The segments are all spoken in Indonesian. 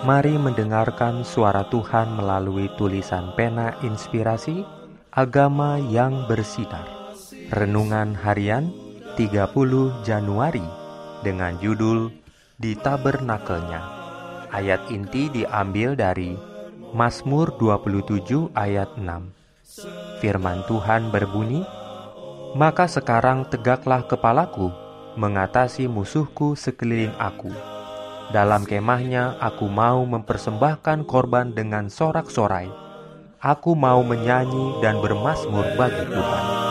Mari mendengarkan suara Tuhan melalui tulisan pena inspirasi Agama yang bersinar. Renungan harian 30 Januari dengan judul Di Tabernakelnya. Ayat inti diambil dari Mazmur 27 ayat 6. Firman Tuhan berbunyi, Maka sekarang tegaklah kepalaku mengatasi musuhku sekeliling aku dalam kemahnya aku mau mempersembahkan korban dengan sorak-sorai. Aku mau menyanyi dan bermasmur bagi Tuhan.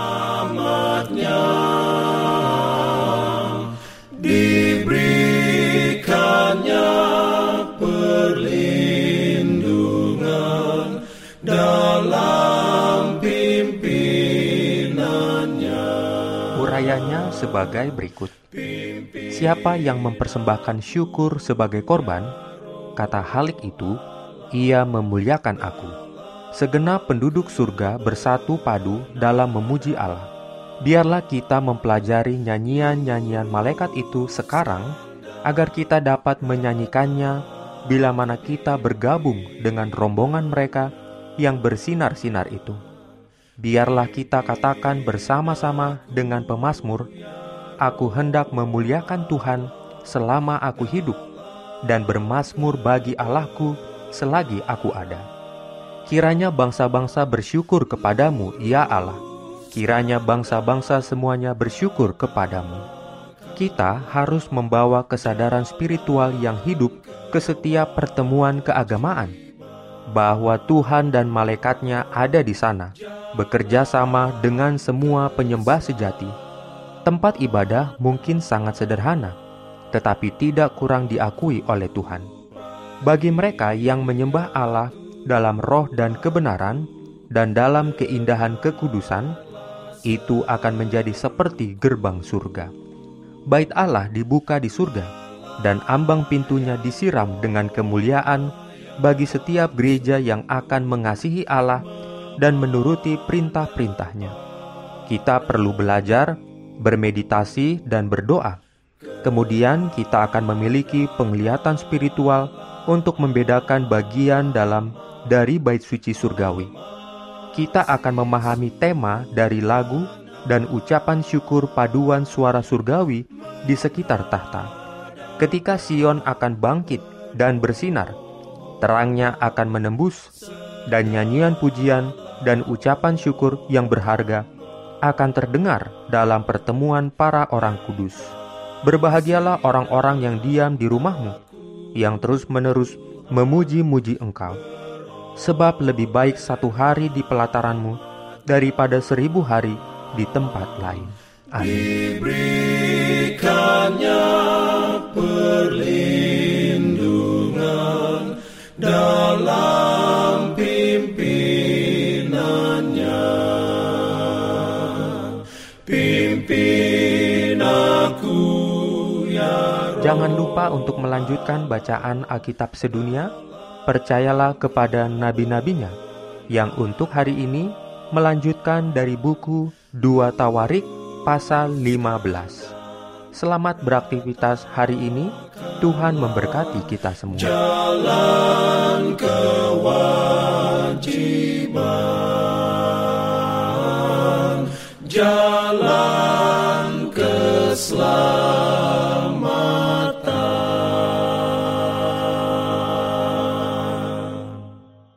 Sebagai berikut. Siapa yang mempersembahkan syukur sebagai korban, kata Halik itu, ia memuliakan aku. Segenap penduduk surga bersatu padu dalam memuji Allah. Biarlah kita mempelajari nyanyian-nyanyian malaikat itu sekarang, agar kita dapat menyanyikannya bila mana kita bergabung dengan rombongan mereka yang bersinar-sinar itu. Biarlah kita katakan bersama-sama dengan pemazmur aku hendak memuliakan Tuhan selama aku hidup dan bermasmur bagi Allahku selagi aku ada. Kiranya bangsa-bangsa bersyukur kepadamu, ya Allah. Kiranya bangsa-bangsa semuanya bersyukur kepadamu. Kita harus membawa kesadaran spiritual yang hidup ke setiap pertemuan keagamaan, bahwa Tuhan dan malaikatnya ada di sana, bekerja sama dengan semua penyembah sejati Tempat ibadah mungkin sangat sederhana, tetapi tidak kurang diakui oleh Tuhan. Bagi mereka yang menyembah Allah dalam roh dan kebenaran, dan dalam keindahan kekudusan, itu akan menjadi seperti gerbang surga. Bait Allah dibuka di surga, dan ambang pintunya disiram dengan kemuliaan bagi setiap gereja yang akan mengasihi Allah dan menuruti perintah-perintahnya. Kita perlu belajar bermeditasi, dan berdoa. Kemudian kita akan memiliki penglihatan spiritual untuk membedakan bagian dalam dari bait suci surgawi. Kita akan memahami tema dari lagu dan ucapan syukur paduan suara surgawi di sekitar tahta. Ketika Sion akan bangkit dan bersinar, terangnya akan menembus, dan nyanyian pujian dan ucapan syukur yang berharga akan terdengar dalam pertemuan para orang kudus. Berbahagialah orang-orang yang diam di rumahmu, yang terus-menerus memuji-muji engkau. Sebab lebih baik satu hari di pelataranmu daripada seribu hari di tempat lain. Amin. Jangan lupa untuk melanjutkan bacaan Alkitab sedunia. Percayalah kepada nabi-nabinya yang untuk hari ini melanjutkan dari buku 2 Tawarik pasal 15. Selamat beraktivitas hari ini. Tuhan memberkati kita semua. Jalan kewajiban, jalan keselamatan